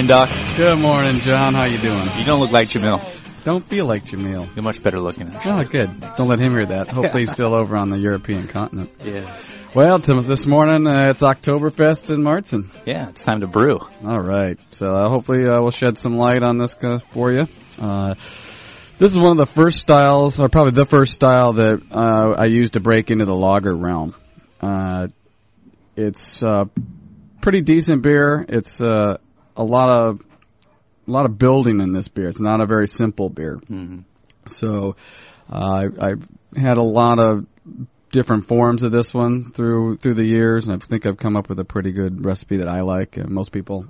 morning, Doc. Good morning, John. How you doing? You don't look like Jamil. Don't feel like Jamil. You're much better looking. Oh, good. Don't let him hear that. Hopefully he's still over on the European continent. Yeah. Well, Tim, this morning uh, it's Oktoberfest in Märzen. Yeah, it's time to brew. All right. So uh, hopefully uh, we'll shed some light on this uh, for you. Uh, this is one of the first styles, or probably the first style that uh, I used to break into the lager realm. Uh, it's uh, pretty decent beer. It's uh, a lot of a lot of building in this beer. It's not a very simple beer. Mhm. So uh, I, I've had a lot of different forms of this one through through the years, and I think I've come up with a pretty good recipe that I like. And most people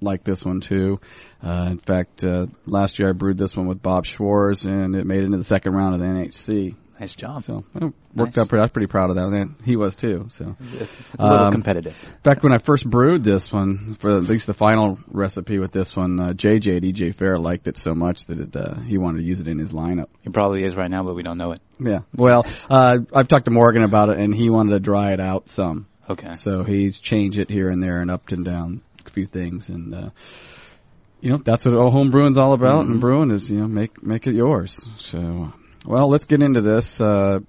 like this one too. Uh, in fact, uh, last year I brewed this one with Bob Schwartz, and it made it into the second round of the NHC. Nice job. So it worked Nice. out pretty. I was pretty proud of that. And he was too. So. It's a little Um, competitive. fact, when I first brewed this one, for at least the final recipe with this one, uh, JJ DJ Fair liked it so much that it, uh, he wanted to use it in his lineup. He probably is right now, but we don't know it. Yeah. Well, uh, I've talked to Morgan about it, and he wanted to dry it out some. Okay. So he's changed it here and there and upped and down a few things, and uh, you know that's what all home brewing's all about. Mhm. And brewing is you know make make it yours. So, well, let's get into this. Uh,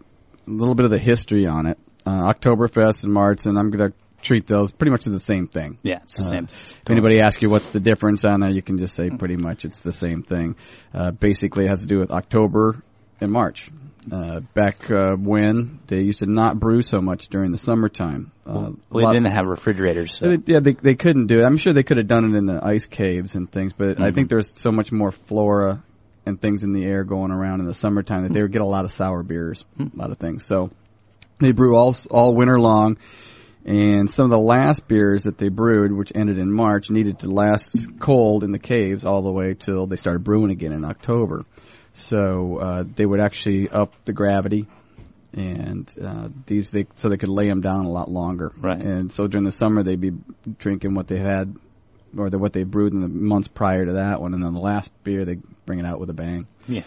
a little bit of the history on it. Uh, Oktoberfest and March, and I'm going to treat those pretty much as the same thing. Yeah, it's the Uh, same. If anybody asks you what's the difference on there, you can just say pretty much it's the same thing. Uh, basically, it has to do with October and March. Uh, back uh, when they used to not brew so much during the summertime. Uh, Well, they didn't have refrigerators, so. they- yeah, they they couldn't do it. I'm sure they could have done it in the ice caves and things, but I Mhm. think there's so much more flora and things in the air going around in the summertime that they would get a lot of sour beers, a lot of things. So they brew all all winter long, and some of the last beers that they brewed, which ended in March, needed to last cold in the caves all the way till they started brewing again in October. So uh, they would actually up the gravity and uh, these they so they could lay them down a lot longer. Right. And so during the summer they'd be drinking what they had or the, what they brewed in the months prior to that one, and then the last beer they bring it out with a bang. Yeah.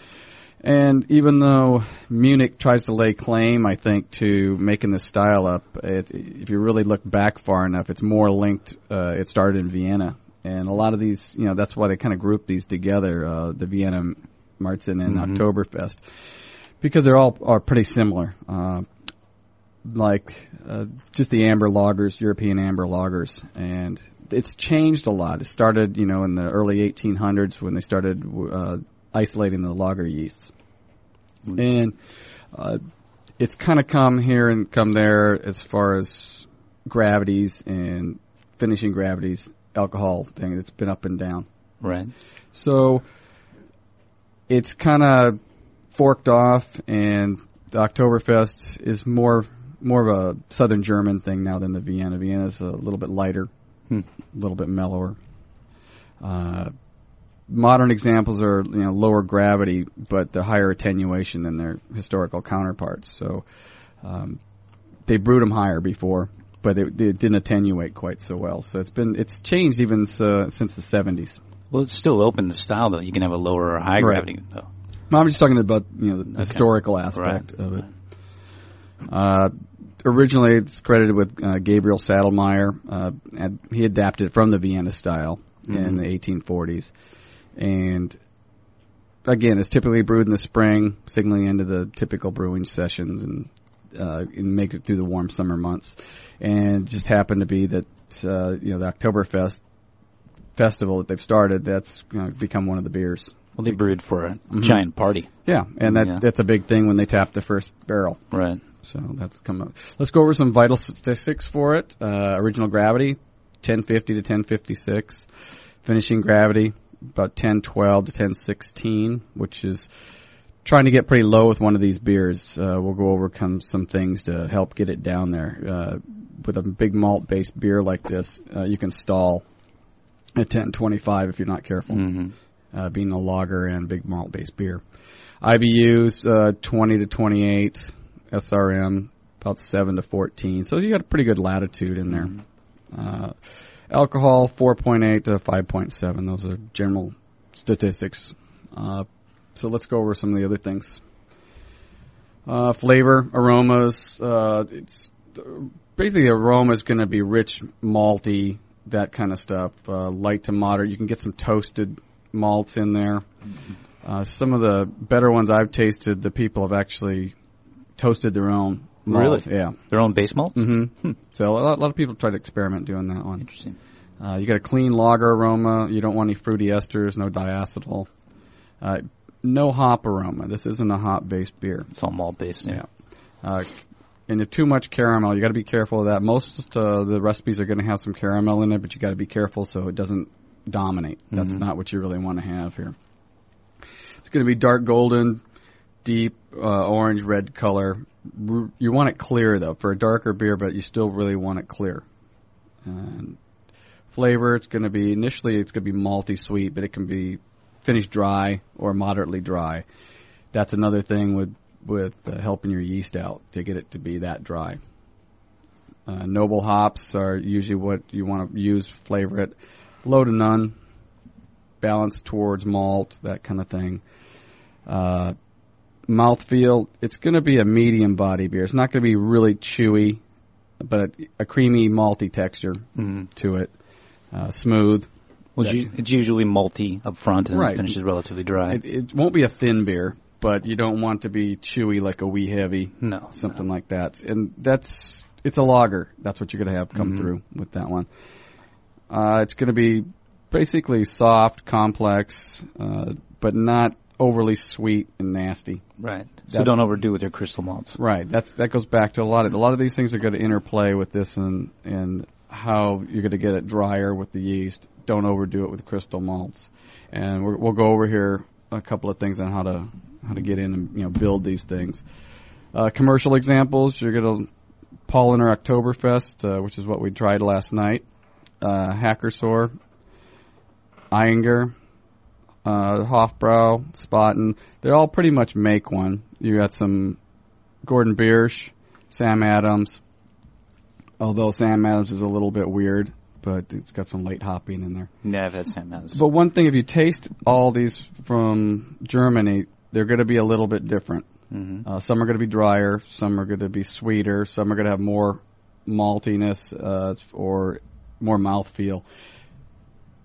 And even though Munich tries to lay claim, I think, to making this style up, it, if you really look back far enough, it's more linked. Uh, it started in Vienna, and a lot of these, you know, that's why they kind of group these together, uh, the Vienna Märzen and Mhm. Oktoberfest, because they're all are pretty similar. Uh, like uh, just the amber lagers, European amber lagers, and it's changed a lot. It started, you know, in the early 1800s when they started uh, isolating the lager yeasts, and uh, it's kind of come here and come there as far as gravities and finishing gravities, alcohol thing. It's been up and down. Right. So it's kind of forked off, and the Oktoberfest is more more of a Southern German thing now than the Vienna. Vienna's a little bit lighter, Hmm. a little bit mellower. Uh, modern examples are you know lower gravity, but the higher attenuation than their historical counterparts. So um, they brewed them higher before, but it, it didn't attenuate quite so well. So it's been it's changed even uh, since the 70s. Well, it's still open to style, though. You can have a lower or high Right. gravity, though. No, I'm just talking about you know the Okay. historical aspect Right. of it. Uh, originally, it's credited with uh, Gabriel Sedlmayr. Uh, and he adapted it from the Vienna style in Mhm. the 1840s, and again, it's typically brewed in the spring, signaling into the typical brewing sessions and uh, and make it through the warm summer months. And just happened to be that uh, you know the Oktoberfest festival that they've started that's you know, become one of the beers. Well, they brewed for a Mhm. giant party. Yeah, and that Yeah. that's a big thing when they tap the first barrel. Right. So that's come up. Let's go over some vital statistics for it. Uh, original gravity, 1050 to 1056. Finishing gravity, about 1012 to 1016, which is trying to get pretty low with one of these beers. Uh, we'll go over come, some things to help get it down there. Uh, with a big malt based beer like this, uh, you can stall at 10.25 if you're not careful. hmm Uh, being a lager and big malt based beer. IBUs uh, 20 to 28, SRM about 7 to 14. So you got a pretty good latitude in there. Uh, alcohol 4.8 to 5.7. Those are general statistics. Uh, so let's go over some of the other things. Uh, flavor, aromas. Uh, it's basically the aroma is going to be rich, malty, that kind of stuff. Uh, light to moderate. You can get some toasted malts in there. Uh, some of the better ones I've tasted, the people have actually toasted their own. Malt. Really? Yeah. Their own base malts? hmm So a lot, a lot of people try to experiment doing that one. Interesting. Uh, you got a clean lager aroma. You don't want any fruity esters, no diacetyl. Uh, no hop aroma. This isn't a hop-based beer. It's all malt based. Yeah. Uh, and if too much caramel, you got to be careful of that. Most uh, the recipes are going to have some caramel in it, but you got to be careful so it doesn't dominate. That's Mhm. not what you really want to have here. It's going to be dark golden, deep uh, orange red color. You want it clear though for a darker beer, but you still really want it clear. And flavor, it's going to be initially it's going to be malty sweet, but it can be finished dry or moderately dry. That's another thing with with uh, helping your yeast out to get it to be that dry. Uh, noble hops are usually what you want to use flavor it. Low to none, balanced towards malt, that kind of thing. Uh, mouthfeel, it's going to be a medium body beer. It's not going to be really chewy, but a creamy malty texture hmm to it. Uh, smooth. Well, That- it's usually malty up front and Right. finishes relatively dry. It, it won't be a thin beer, but you don't want to be chewy like a wee heavy, no. something like that. And that's it's a lager. That's what you're going to have come Mhm. through with that one. Uh, it's going to be basically soft, complex, uh, but not overly sweet and nasty. Right. So That- don't overdo with your crystal malts. Right. That's that goes back to a lot of a lot of these things are going to interplay with this and and how you're going to get it drier with the yeast. Don't overdo it with crystal malts. And we're, we'll go over here a couple of things on how to how to get in and you know build these things. Uh, commercial examples. You're going to Paulaner Oktoberfest, uh, which is what we tried last night. Uh, Hacker-Pschorr, Ayinger, uh, Hofbrau, Spaten. They all pretty much make one. You got some Gordon Biersch, Sam Adams. Although Sam Adams is a little bit weird, but it's got some late hopping in there. Yeah, I've had Sam Adams. But one thing, if you taste all these from Germany, they're going to be a little bit different. hmm Uh, some are going to be drier, some are going to be sweeter, some are going to have more maltiness uh, or more mouthfeel.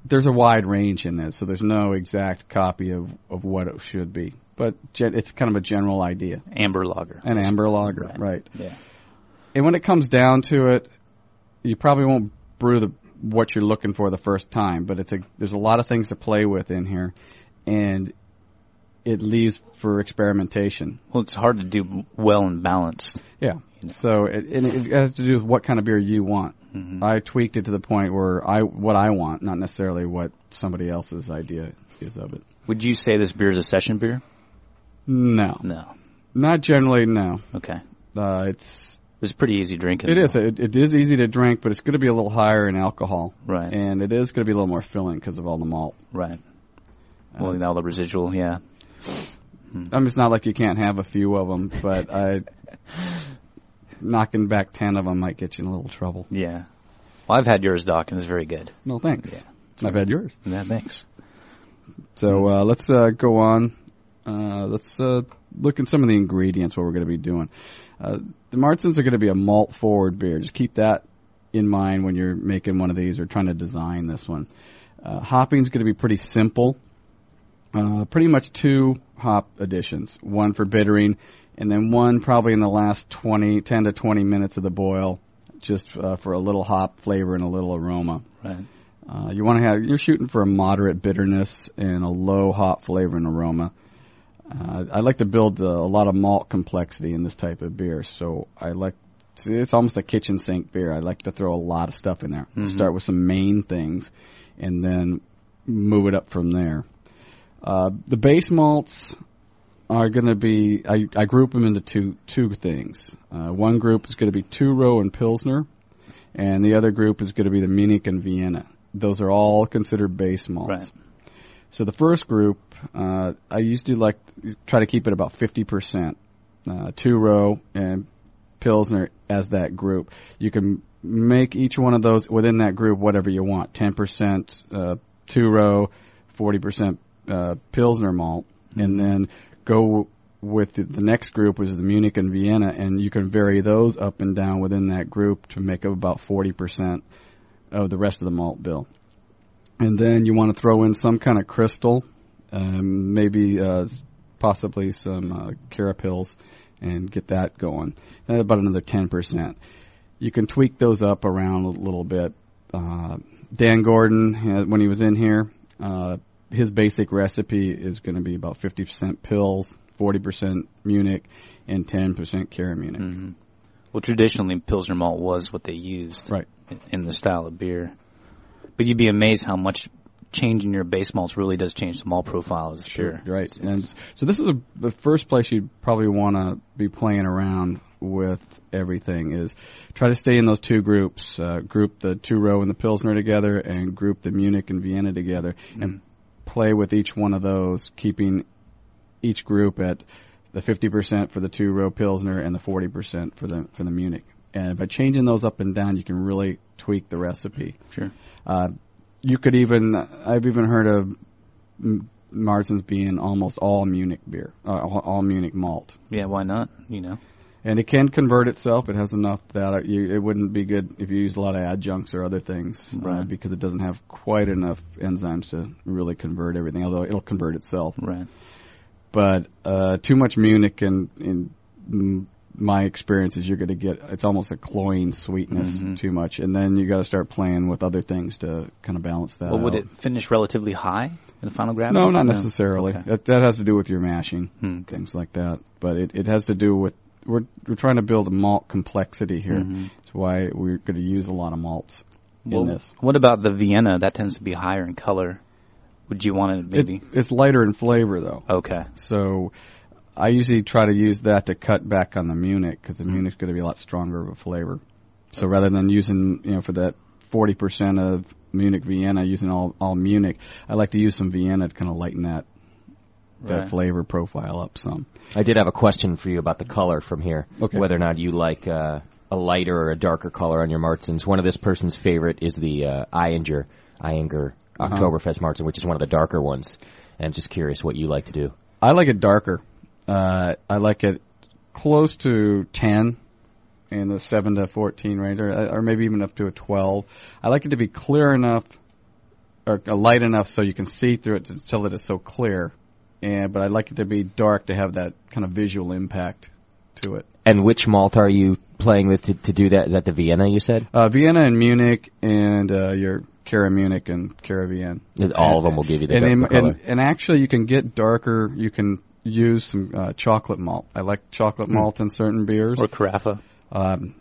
There's a wide range in this, so there's no exact copy of, of what it should be. But gen- it's kind of a general idea. Amber lager. An amber lager, Right. right. Yeah. And when it comes down to it, you probably won't brew the what you're looking for the first time, but it's a there's a lot of things to play with in here, and it leaves for experimentation. Well, it's hard to do well and balanced. Yeah. So it, it has to do with what kind of beer you want. hmm I tweaked it to the point where I what I want, not necessarily what somebody else's idea is of it. Would you say this beer is a session beer? No, No. not generally. No, Okay. uh, it's It's pretty easy drinking. it is though. it, it is easy to drink, but it's going to be a little higher in alcohol, Right. and it is going to be a little more filling because of all the malt. Right. Uh, Well, all the residual, yeah. I mean, it's not like you can't have a few of them, but I knocking back ten of them might get you in a little trouble. Yeah. Well, I've had yours, Doc, and it's very good. No thanks. Yeah. I've had yours. Yeah, thanks. So uh, let's uh, go on. Uh, let's uh, look at some of the ingredients. What we're going to be doing. Uh, the Märzens are going to be a malt forward beer. Just keep that in mind when you're making one of these or trying to design this one. Uh, hopping is going to be pretty simple. Uh, pretty much two hop additions. One for bittering, and then one probably in the last 20, 10 to 20 minutes of the boil, just uh, for a little hop flavor and a little aroma. Right. Uh, you want to have you're shooting for a moderate bitterness and a low hop flavor and aroma. Uh, I like to build uh, a lot of malt complexity in this type of beer, so I like to, it's almost a kitchen sink beer. I like to throw a lot of stuff in there. Mhm. Start with some main things, and then move it up from there. Uh, the base malts are going to be I, I group them into two two things. Uh, one group is going to be two row and pilsner, and the other group is going to be the Munich and Vienna. those are all considered base malts. Right. So the first group, uh, I used to like try to keep it about fifty percent, uh, two row and pilsner as that group. You can make each one of those within that group whatever you want. Ten percent uh, two row, forty percent uh, pilsner malt, and then go with the, the next group, which is the Munich and Vienna, and you can vary those up and down within that group to make up about forty percent of the rest of the malt bill and then you want to throw in some kind of crystal, um, maybe uh, possibly some uh, carapils, and get that going. And about another ten percent. You can tweak those up around a little bit. Uh, Dan Gordon, uh, when he was in here, uh, his basic recipe is going to be about fifty percent Pils, forty percent Munich, and ten percent Cara Munich. hmm Well, traditionally, Pilsner malt was what they used Right. in, the style of beer. But you'd be amazed how much changing your base malts really does change the malt profile of beer. Right. And so this is a, the first place you'd probably want to be playing around with everything is try to stay in those two groups. Uh, group the two row and the Pilsner together and group the Munich and Vienna together and play with each one of those, keeping each group at the 50% for the two row Pilsner and the 40% for the, for the Munich. And by changing those up and down, you can really tweak the recipe. Sure. Uh, you could even, I've even heard of Märzens being almost all Munich beer, uh, all Munich malt. Yeah, why not? You know. And it can convert itself. It has enough that you, it wouldn't be good if you use a lot of adjuncts or other things, uh, because it doesn't have quite enough enzymes to really convert everything. Although it'll convert itself, Right. but uh, too much Munich and in my experience is you're going to get it's almost a cloying sweetness Mhm. too much, and then you got to start playing with other things to kind of balance that. Well, would out. it finish relatively high in the final gravity? No, not necessarily. Okay. That, that has to do with your mashing, Hmm, things like that. But it, it has to do with we're we're trying to build a malt complexity here. Mhm. That's why we're going to use a lot of malts Well, in this. What about the Vienna? That tends to be higher in color. Would you want it maybe? It, it's lighter in flavor though, okay. so I usually try to use that to cut back on the Munich because the Mhm. Munich's going to be a lot stronger of a flavor. So rather than using you know for that forty percent of Munich Vienna using all all Munich, I like to use some Vienna to kind of lighten that that Right. flavor profile up some. I did have a question for you about the color from here. Okay. Whether or not you like uh, a lighter or a darker color on your Märzens. One of this person's favorite is the uh, Ayinger, Ayinger Uh-huh. Oktoberfest Märzen, which is one of the darker ones. And I'm just curious what you like to do. I like it darker. Uh, I like it close to 10 in the 7 to 14 range, or, or maybe even up to a 12. I like it to be clear enough, or light enough so you can see through it until it's so clear. And, but I'd like it to be dark to have that kind of visual impact to it. And which malt are you playing with to, to do that? Is that the Vienna you said? Uh, Vienna and Munich and uh, your Cara Munich and Cara Vienna. All of them will give you the and, darker in- color. and, and actually, you can get darker. You can use some uh, chocolate malt. I like chocolate Hmm. malt in certain beers. Or Carafa. Um,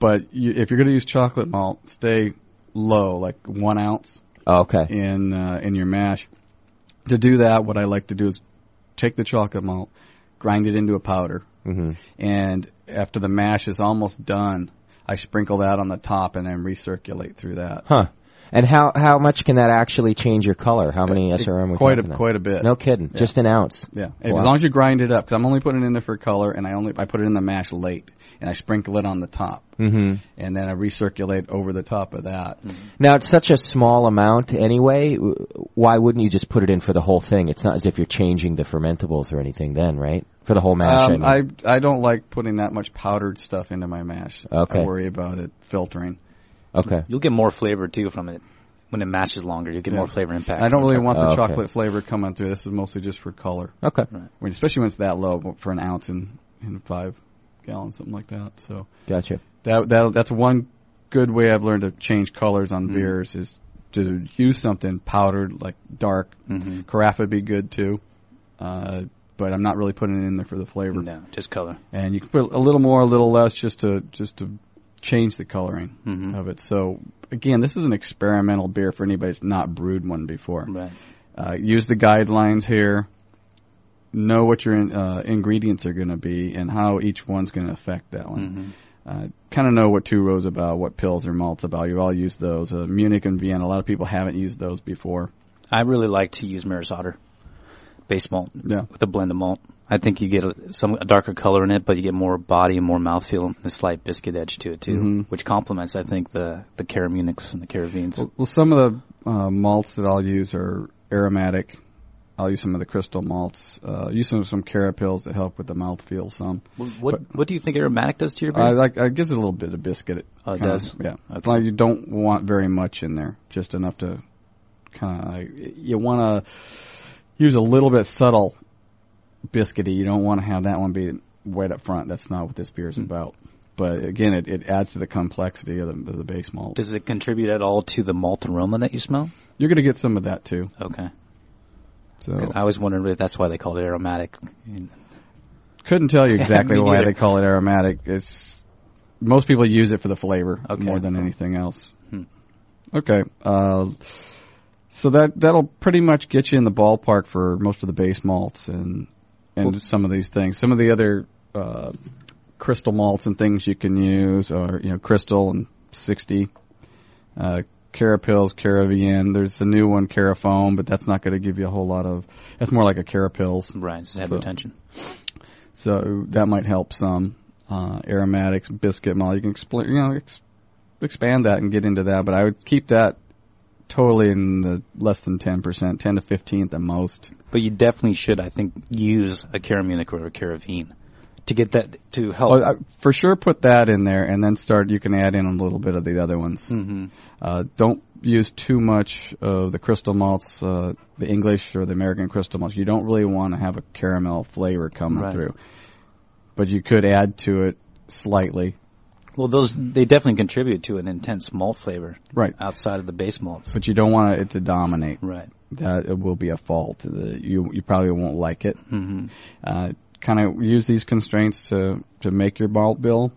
but you, if you're going to use chocolate malt, stay low, like one ounce Oh, okay. in uh, in your mash. To do that, what I like to do is take the chocolate malt, grind it into a powder, hmm and after the mash is almost done, I sprinkle that on the top and then recirculate through that. Huh. And how how much can that actually change your color? How many It- SRM? we quite a about? quite a bit. No kidding. Yeah. Just an ounce. Yeah, Wow. as long as you grind it up, because I'm only putting it in there for color, and I only I put it in the mash late, and I sprinkle it on the top, hmm and then I recirculate over the top of that. Now it's such a small amount anyway. Why wouldn't you just put it in for the whole thing? It's not as if you're changing the fermentables or anything, then, right? For the whole mash. Um, I mean. I I don't like putting that much powdered stuff into my mash. Okay. I worry about it filtering. okay. You'll get more flavor too from it when it mashes longer. You get Yeah. more flavor impact. I don't really want the Oh, okay. chocolate flavor coming through. This is mostly just for color. Okay. I mean, especially when it's that low for an ounce in in five gallons, something like that. So Gotcha. that that that's one good way I've learned to change colors on Mm. beers is to use something powdered like dark. hmm Carafa would be good too, uh, but I'm not really putting it in there for the flavor. No, just color. And you can put a little more, a little less, just to just to change the coloring Mhm. of it. So again, this is an experimental beer for anybody that's not brewed one before. Right. Uh, use the guidelines here. Know what your in, uh, ingredients are going to be and how each one's going to affect that one. hmm uh, kind of know what two rows about, what pills or malts about. You've all used those. Uh, Munich and Vienna. A lot of people haven't used those before. I really like to use Maris Otter base malt Yeah. with a blend of malt. I think you get a, some a darker color in it, but you get more body and more mouthfeel and a slight biscuit edge to it too, Mhm. which complements I think the the CaraMunichs and the CaraViennes. Well, well, some of the uh, malts that I'll use are aromatic. I'll use some of the crystal malts. Uh, use some some carapils to help with the mouthfeel. Some. what what do you think aromatic does to your beer? I like. It gives it a little bit of biscuit. Oh, it does? Yeah. Okay. Like you don't want very much in there, just enough to kind of. Like, you want to use a little bit subtle biscuity. You don't want to have that one be right up front. That's not what this beer is Hmm. about. But again, it, it adds to the complexity of the, of the base malt. Does it contribute at all to the malt aroma that you smell? You're going to get some of that too. Okay. So I always wondered if that's why they called it aromatic. couldn't tell you exactly why they call it aromatic. It's most people use it for the flavor Okay. more than anything else. Hmm. Okay. Uh, so that that'll pretty much get you in the ballpark for most of the base malts and and Well- some of these things. Some of the other uh, crystal malts and things you can use are you know crystal and sixty. Uh, Carapils, CaraVienne. There's a new one, Carafoam, but that's not going to give you a whole lot of. That's more like a Carapils. Right, just have So- retention. So that might help some. Uh, aromatics, biscuit malt. You can expl- you know, ex- expand that and get into that, but I would keep that totally in the less than 10%, 10 to 15 at the most. But you definitely should, I think, use a CaraMunich or a CaraVienne to get that to help. Oh, I, for sure put that in there and then start, you can add in a little bit of the other ones. hmm Uh, don't use too much of the crystal malts, uh, the English or the American crystal malts. You don't really want to have a caramel flavor coming Right. through. But you could add to it slightly. Well, those they definitely contribute to an intense malt flavor Right. outside of the base malts. But you don't want it to dominate. Right. that it will be a fault. The, you you probably won't like it. hmm Uh, kind of use these constraints to to make your malt bill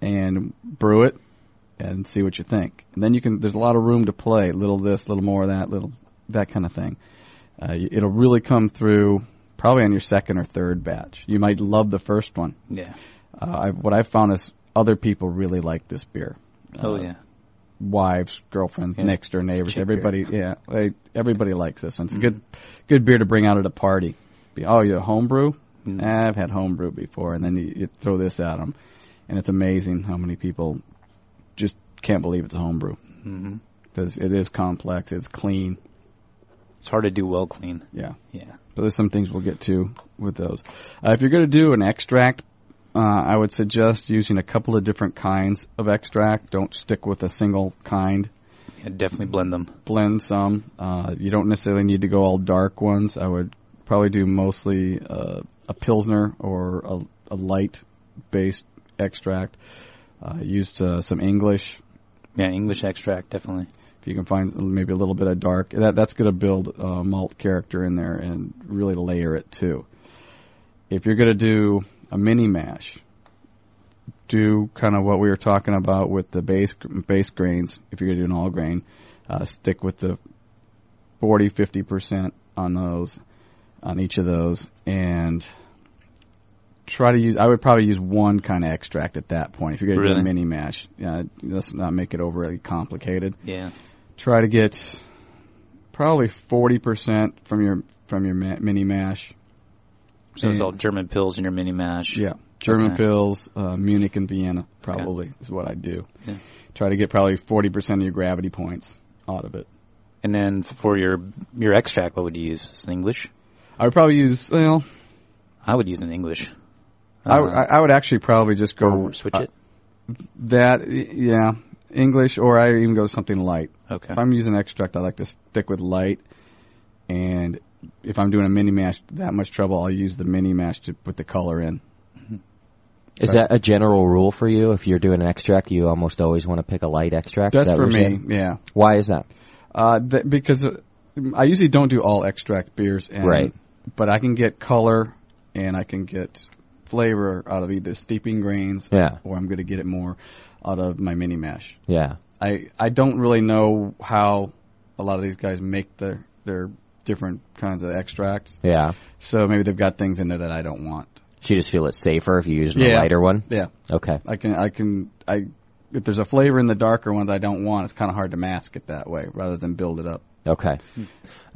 and brew it and see what you think. And then you can. There's a lot of room to play. Little this, little more of that, little that kind of thing. Uh, it'll really come through probably on your second or third batch. You might love the first one. Yeah. Uh, I, what I've found is other people really like this beer. Oh Uh, yeah. wives, girlfriends, Yeah. next door neighbors, beer. everybody. Yeah, like, everybody likes this one. It's a Mhm. good, good beer to bring out at a party. Oh, you're a homebrew? Mm. I've had homebrew before, and then you, you throw this at them, and it's amazing how many people just can't believe it's a homebrew hmm because it is complex. It's clean. It's hard to do well clean. Yeah, Yeah. but there's some things we'll get to with those. Uh, if you're going to do an extract, uh, I would suggest using a couple of different kinds of extract. Don't stick with a single kind. yeah. Definitely blend them. blend some. Uh, you don't necessarily need to go all dark ones. I would probably do mostly uh, a pilsner or a, a light based extract. Uh, used uh, some English. Yeah, English extract definitely. If you can find maybe a little bit of dark, that that's going to build uh, malt character in there and really layer it too. If you're going to do a mini mash, do kind of what we were talking about with the base base grains. If you're going to do an all grain, uh, stick with the 40, 50 percent on those, on each of those, and try to use. I would probably use one kind of extract at that point. If you're going to do a mini mash, yeah, let's not make it overly complicated Yeah. try to get probably 40% from your from your ma- mini mash. So it's all German Pils in your mini mash. Yeah, German Okay. Pils, uh, Munich and Vienna probably is what I do. Yeah. Try to get probably 40% of your gravity points out of it. And then for your your extract, what would you use? English? I would probably use well, I would use an English. I, Uh, would- I, I would actually probably just go switch uh, it. that yeah English or I even go something light. Okay. If I'm using extract, I like to stick with light. And if I'm doing a mini mash, that much trouble, I'll use the mini mash to put the color in. Is that a general rule for you? If you're doing an extract, you almost always want to pick a light extract. That's that for me. saying? Yeah. Why is that? Uh, th- because uh, I usually don't do all extract beers, and, Right. But I can get color and I can get flavor out of either steeping grains, Yeah. or I'm going to get it more out of my mini mash. Yeah. I I don't really know how a lot of these guys make their their different kinds of extracts, Yeah. so maybe they've got things in there that I don't want. So you just feel it's safer if you use a Yeah. lighter one. Yeah, Okay. I can I can I if there's a flavor in the darker ones I don't want, it's kind of hard to mask it that way rather than build it up. Okay. Hmm.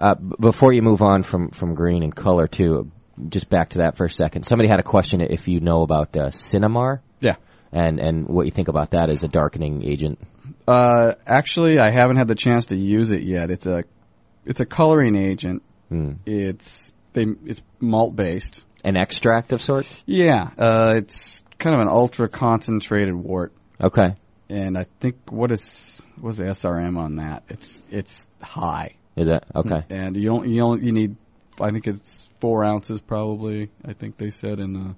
Uh, b- before you move on from, from green and color too, just back to that for a second. Somebody had a question if you know about uh, Sinamar Yeah. and, and what you think about that as a darkening agent. Uh, actually, I haven't had the chance to use it yet. It's a it's a coloring agent. Hmm. It's they it's malt based. An extract of sort? Yeah, uh, it's kind of an ultra concentrated wort, Okay. and I think what is what's the SRM on that? It's it's high, Is that okay? and you don't you don't you need I think it's four ounces probably. I think they said in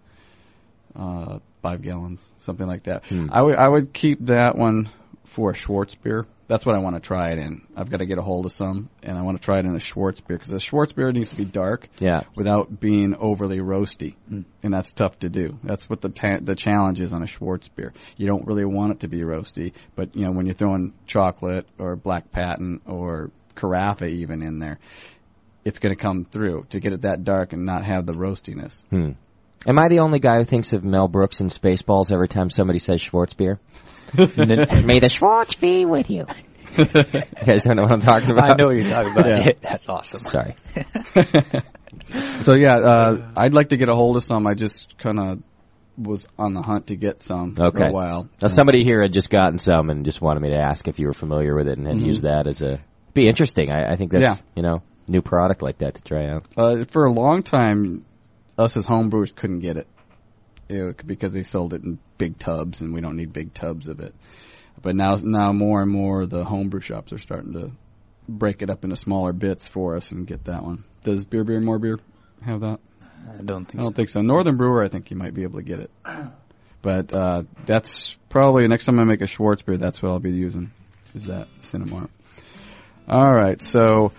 uh, uh, five gallons, something like that. Hmm. I would I would keep that one for a Schwartz beer. That's what I want to try it in. I've got to get a hold of some, and I want to try it in a Schwartz beer because a Schwartz beer needs to be dark Yeah. without being overly roasty, and that's tough to do. That's what the ta- the challenge is on a Schwartz beer. You don't really want it to be roasty, but you know when you're throwing chocolate or black patent or carafa even in there, it's going to come through to get it that dark and not have the roastiness. Hmm. Am I the only guy who thinks of Mel Brooks and Spaceballs every time somebody says Schwartz beer? May the Schwartz be with you. you guys don't know what I'm talking about? I know what you're talking about. Yeah. That's awesome. Sorry. So yeah, uh, I'd like to get a hold of some. I just kind of was on the hunt to get some for Okay. a while. Now, somebody here had just gotten some and just wanted me to ask if you were familiar with it and had Mhm. used that as a be interesting. I, I think that's Yeah. you know new product like that to try out. Uh, for a long time, us as homebrewers couldn't get it you know, because they sold it in big tubs, and we don't need big tubs of it. But now, now more and more the homebrew shops are starting to break it up into smaller bits for us and get that one. Does Beer Beer More Beer have that? I don't think I don't think so. Northern Brewer, I think you might be able to get it. But uh, that's probably next time I make a Schwartz beer. That's what I'll be using. Is that Cinnamon? All right, so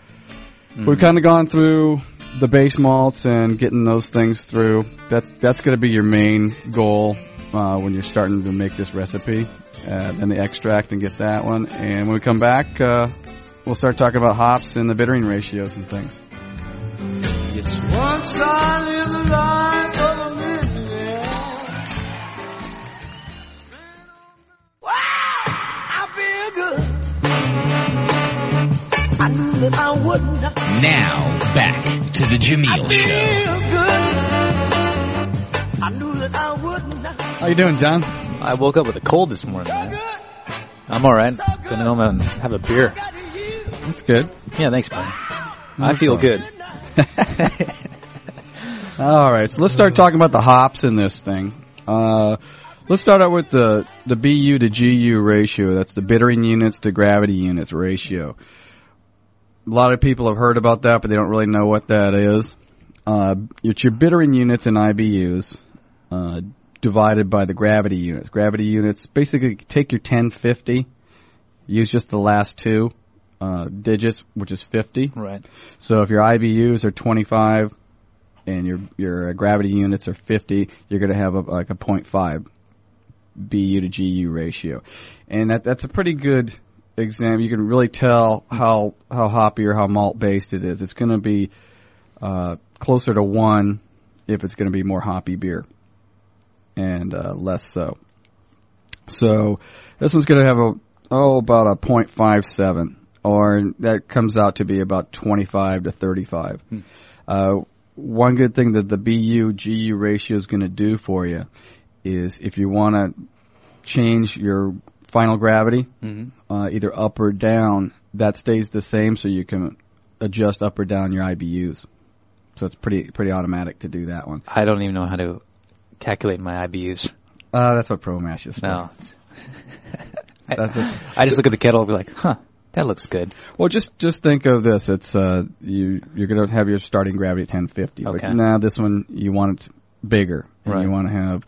we've kind of gone through the base malts and getting those things through. That's that's going to be your main goal uh, when you're starting to make this recipe. Uh, then the extract and get that one. And when we come back, uh, we'll start talking about hops and the bittering ratios and things. Now, back to the Jamil Show. Feel good. I knew that I wouldn't. How you doing, John? I woke up with a cold this morning. So Man. I'm all right. Gonna home and have a beer. That's good. Yeah, thanks, man. I feel good. All right, so let's start talking about the hops in this thing. Uh, let's start out with the the BU to GU ratio. That's the bittering units to gravity units ratio. A lot of people have heard about that, but they don't really know what that is. Uh, it's your bittering units and IBUs uh, divided by the gravity units. Gravity units basically take your 1050, use just the last two uh, digits, which is 50. Right. So if your IBUs are 25 and your your uh, gravity units are 50, you're going to have a, like a 0.5 BU to GU ratio, and that that's a pretty good exam. You can really tell how how hoppy or how malt based it is. It's going to be uh, closer to one if it's going to be more hoppy beer, and uh, less so. So this one's going to have a oh about a 0.57 or that comes out to be about 25 to 35. Uh, one good thing that the BU GU ratio is going to do for you is if you want to change your final gravity, Mm-hmm. uh, either up or down, that stays the same, so you can adjust up or down your IBUs. So it's pretty pretty automatic to do that one. I don't even know how to calculate my IBUs. Uh, that's what ProMash is for. No. That's it. I just look at the kettle and be like, huh, that looks good. Well, just just think of this. It's uh, you you're going to have your starting gravity at 1050, Okay. but now this one you want it bigger, and Right. you want to have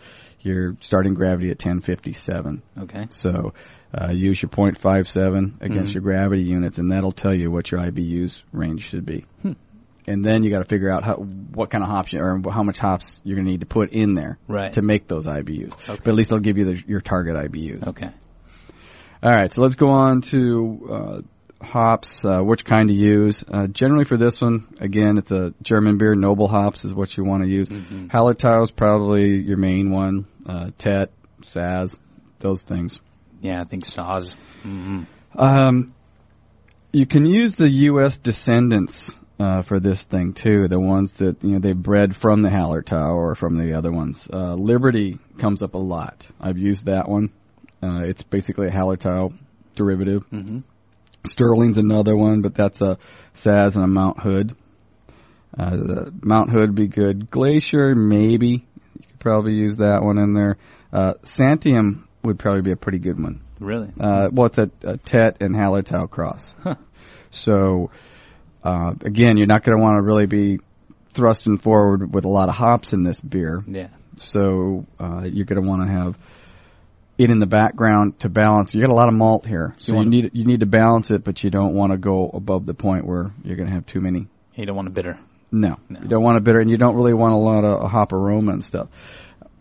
your starting gravity at 1057. Okay. So uh, use your 0.57 against Mhm. your gravity units, and that'll tell you what your IBUs range should be. Hmm. And then you got to figure out how, what kind of hops you, or how much hops you're going to need to put in there Right. to make those IBUs. Okay. But at least it'll give you the, your target IBUs. Okay. All right, so let's go on to uh, hops, uh, which kind to use. Uh, generally for this one, again, it's a German beer. Noble hops is what you want to use. Mm-hmm. Hallertau is probably your main one. Uh, Tet, Saaz, those things. Yeah, I think Saaz. hmm Um, you can use the U.S. descendants uh, for this thing too. The ones that you know they bred from the Hallertau or from the other ones. Uh, Liberty comes up a lot. I've used that one. Uh, it's basically a Hallertau derivative. hmm Sterling's another one, but that's a Saaz and a Mount Hood. Uh, the Mount Hood would be good. Glacier, maybe. You could probably use that one in there. Uh, Santiam would probably be a pretty good one. Really? Uh, well, it's a, a Tet and Hallertau cross. Huh. So, uh, again, you're not going to want to really be thrusting forward with a lot of hops in this beer. Yeah. So, uh, you're going to want to have it in the background to balance. You got a lot of malt here, so you, wanna- need you need to balance it, but you don't want to go above the point where you're going to have too many. You don't want a bitter. No, No. you don't want a bitter, and you don't really want a lot of hop aroma and stuff.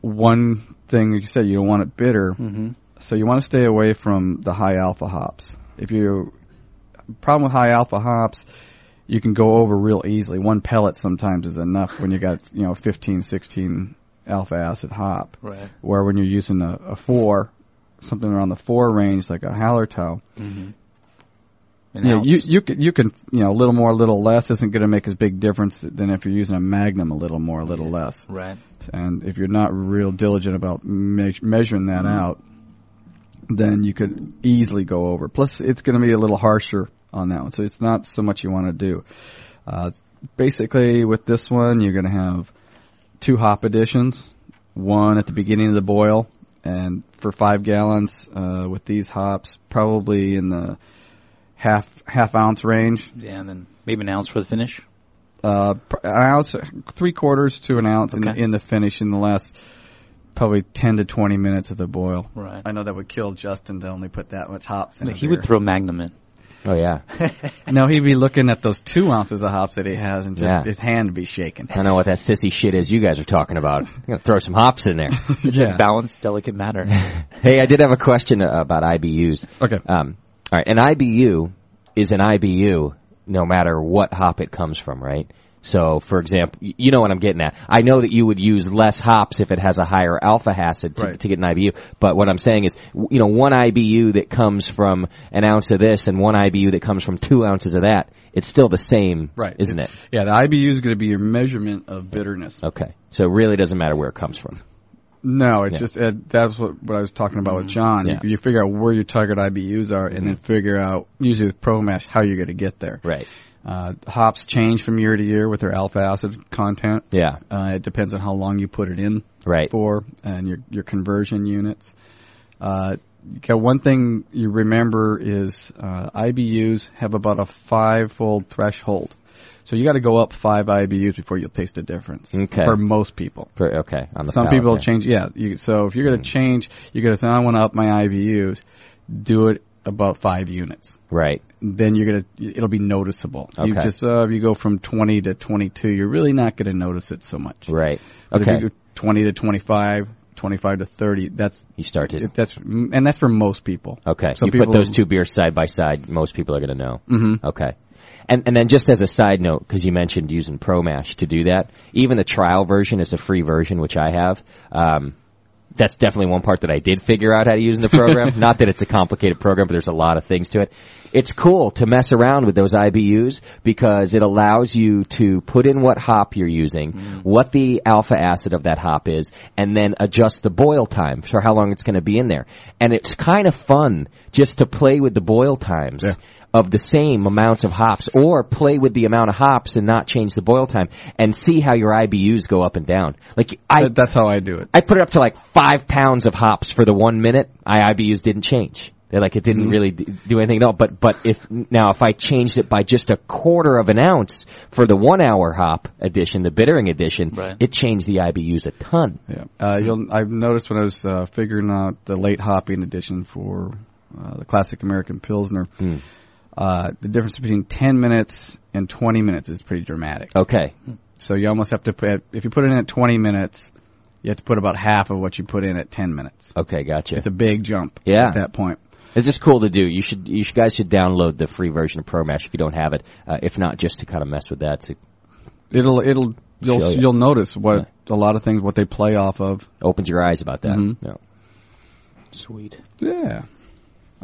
One thing you said, you don't want it bitter, Mm-hmm. so you want to stay away from the high alpha hops. If you problem with high alpha hops, you can go over real easily. One pellet sometimes is enough when you got you know 15, 16 alpha acid hop. Right. Where when you're using a, a four, something around the four range like a Hallertau, Mm-hmm. yeah, you you can you can you know a little more, a little less isn't going to make as big difference than if you're using a Magnum a little more, a little less. Right. And if you're not real diligent about me- measuring that out, then you could easily go over. Plus, it's going to be a little harsher on that one, so it's not so much you want to do. Uh, basically, with this one, you're going to have two hop additions, one at the beginning of the boil, and for five gallons uh, with these hops, probably in the half half ounce range. Yeah, and then maybe an ounce for the finish. Uh, an ounce, three quarters to an ounce in, Okay. in the finish in the last probably ten to twenty minutes of the boil. Right. I know that would kill Justin to only put that much hops in. a He would beer. throw Magnum in. Oh yeah, no, he'd be looking at those two ounces of hops that he has, and just Yeah. his hand would be shaking. I don't know what that sissy shit is you guys are talking about. I'm gonna throw some hops in there. yeah. Balanced, delicate matter. hey, I did have a question uh, about IBUs. Okay. Um, all right, an IBU is an IBU no matter what hop it comes from, right? So, for example, you know what I'm getting at. I know that you would use less hops if it has a higher alpha acid to, Right. to get an IBU. But what I'm saying is, you know, one IBU that comes from an ounce of this and one IBU that comes from two ounces of that, it's still the same, Right. isn't it? Yeah, the IBU is going to be your measurement of bitterness. Okay. So it really doesn't matter where it comes from. No, it's Yeah. just uh, that's what what I was talking about with John. Yeah. You, you figure out where your target IBUs are, and then figure out usually with ProMash how you're going to get there. Right. Uh, hops change from year to year with their alpha acid content. Yeah. Uh, it depends on how long you put it in Right. for and your your conversion units. Uh, okay, one thing you remember is uh, IBUs have about a five-fold threshold. So you got to go up five IBUs before you'll taste a difference. Okay. For most people. For, okay. On the Some palate people change. Yeah. You, so if you're going to change, you're going to say, I want to up my IBUs. Do it about five units. Right. Then you're gonna, it'll be noticeable. You Okay. just, uh, if you go from 20 to 22, you're really not going to notice it so much. Right. But Okay. if you go 20 to 25, 25 to 30, that's You started. that's and that's for most people. Okay. Some you put those two beers side by side. Most people are going to know. Mhm. Okay. And and then just as a side note, because you mentioned using ProMash to do that, even the trial version is a free version, which I have. Um, that's definitely one part that I did figure out how to use in the program. Not that it's a complicated program, but there's a lot of things to it. It's cool to mess around with those IBUs because it allows you to put in what hop you're using, mm. what the alpha acid of that hop is, and then adjust the boil time for how long it's going to be in there. And it's kind of fun just to play with the boil times Yeah. Of the same amounts of hops or play with the amount of hops and not change the boil time and see how your IBUs go up and down. Like I that's how I do it. I put it up to like five pounds of hops for the one minute. My IBUs didn't change. They're like it Mm-hmm. didn't really do anything at all. But but if now if I changed it by just a quarter of an ounce for the one hour hop edition, the bittering edition, Right. it changed the IBUs a ton. Yeah. Uh, you'll, I've noticed when I was uh, figuring out the late hopping edition for uh, the classic American Pilsner, Hmm. Uh, the difference between 10 minutes and 20 minutes is pretty dramatic. Okay, So you almost have to put, if you put it in at 20 minutes, you have to put about half of what you put in at 10 minutes. okay, gotcha. It's a big jump Yeah. at that point. It's just cool to do. You should you should, guys should download the free version of ProMash if you don't have it. Uh, if not, just to kind of mess with that. To It'll it'll you'll Show you'll notice what a lot of things what they play off of. opens your eyes about that. Mhm. Yeah. Sweet. Yeah.